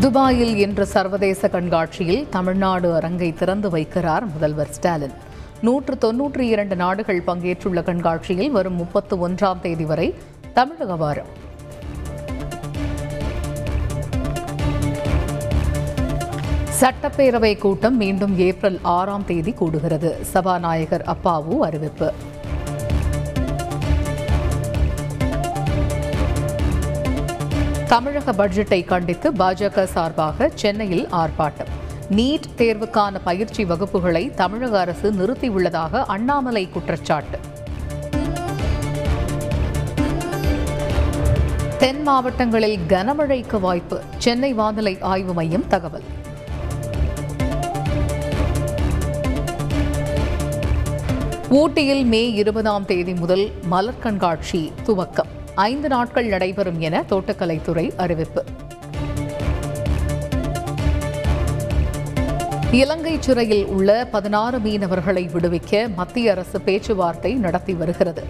துபாயில் இன்று சர்வதேச கண்காட்சியில் தமிழ்நாடு அரங்கை திறந்து வைக்கிறார் முதல்வர் ஸ்டாலின். நூற்று தொன்னூற்றி இரண்டு நாடுகள் பங்கேற்றுள்ள கண்காட்சியில் வரும் முப்பத்து ஒன்றாம் தேதி வரை தமிழக வாரம். சட்டப்பேரவை கூட்டம் மீண்டும் ஏப்ரல் ஆறாம் தேதி கூடுகிறது. சபாநாயகர் அப்பாவு அறிவிப்பு. தமிழக பட்ஜெட்டை கண்டித்து பாஜக சார்பாக சென்னையில் ஆர்ப்பாட்டம். நீட் தேர்வுக்கான பயிற்சி வகுப்புகளை தமிழக அரசு நிறுத்தியுள்ளதாக அண்ணாமலை குற்றச்சாட்டு. தென் மாவட்டங்களில் கனமழைக்கு வாய்ப்பு. சென்னை வானிலை ஆய்வு மையம் தகவல். ஊட்டியில் மே இருபதாம் தேதி முதல் மலர் கண்காட்சி துவக்கம். ஐந்து நாட்கள் நடைபெறும் என தோட்டக்கலைத்துறை அறிவிப்பு. இலங்கை சிறையில் உள்ள பதினாறு மீனவர்களை விடுவிக்க மத்திய அரசு பேச்சுவார்த்தை நடத்தி வருகிறது.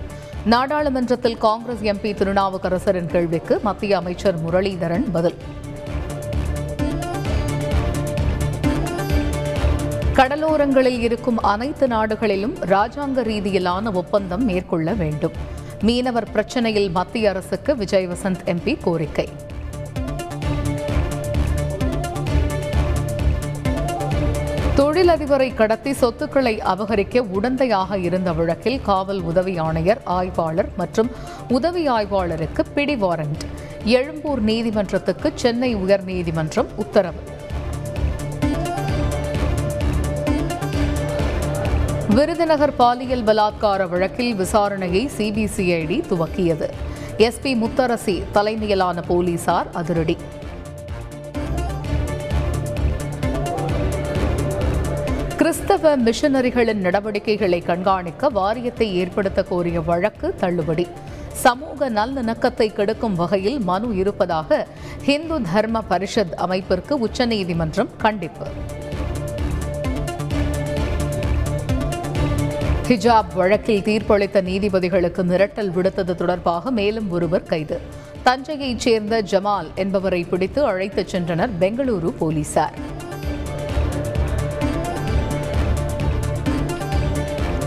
நாடாளுமன்றத்தில் காங்கிரஸ் எம்பி திருநாவுக்கரசரின் கேள்விக்கு மத்திய அமைச்சர் முரளிதரன் பதில். கடலோரங்களில் இருக்கும் அனைத்து நாடுகளிலும் ராஜாங்க ரீதியிலான ஒப்பந்தம் மேற்கொள்ள வேண்டும். மீனவர் பிரச்சனையில் மத்திய அரசுக்கு விஜய் வசந்த் எம்பி கோரிக்கை. தொழிலதிபரை கடத்தி சொத்துக்களை அபகரிக்க உடந்தையாக இருந்த வழக்கில் காவல் உதவி ஆணையர் ஆய்வாளர் மற்றும் உதவி ஆய்வாளருக்கு பிடி வாரண்ட் எழும்பூர் நீதிமன்றத்துக்கு சென்னை உயர்நீதிமன்றம் உத்தரவு. விருதுநகர் பாலியல் பலாத்கார வழக்கில் விசாரணையை சிபிசிஐடி துவக்கியது. எஸ்பி முத்தரசி தலைமையிலான போலீசார் அதிரடி. கிறிஸ்தவ மிஷனரிகளின் நடவடிக்கைகளை கண்காணிக்க வாரியத்தை ஏற்படுத்த கோரிய வழக்கு தள்ளுபடி. சமூக நல்லிணக்கத்தை கெடுக்கும் வகையில் மனு இருப்பதாக ஹிந்து தர்ம பரிஷத் அமைப்பிற்கு உச்சநீதிமன்றம் கண்டிப்பு. ஹிஜாப் வழக்கில் தீர்ப்பளித்த நீதிபதிகளுக்கு மிரட்டல் விடுத்தது தொடர்பாக மேலும் ஒருவர் கைது. தஞ்சையைச் சேர்ந்த ஜமால் என்பவரை பிடித்து அழைத்துச் சென்றனர் பெங்களூரு போலீசார்.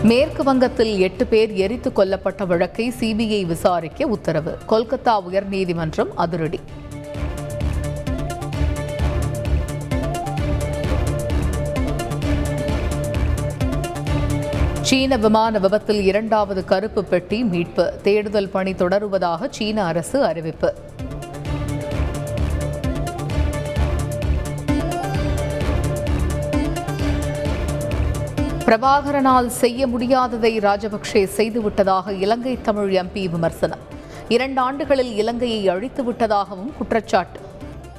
மேற்கு வங்கத்தில் எட்டு பேர் எரித்து கொல்லப்பட்ட வழக்கை சிபிஐ விசாரிக்க உத்தரவு. கொல்கத்தா உயர்நீதிமன்றம் அதிரடி. சீன விமான விபத்தில் இரண்டாவது கருப்பு பெட்டி மீட்பு. தேடுதல் பணி தொடருவதாக சீன அரசு அறிவிப்பு. பிரபாகரனால் செய்ய முடியாததை ராஜபக்சே செய்துவிட்டதாக இலங்கை தமிழ் எம்பி விமர்சனம். இரண்டு ஆண்டுகளில் இலங்கையை அழித்து விட்டதாகவும் குற்றச்சாட்டு.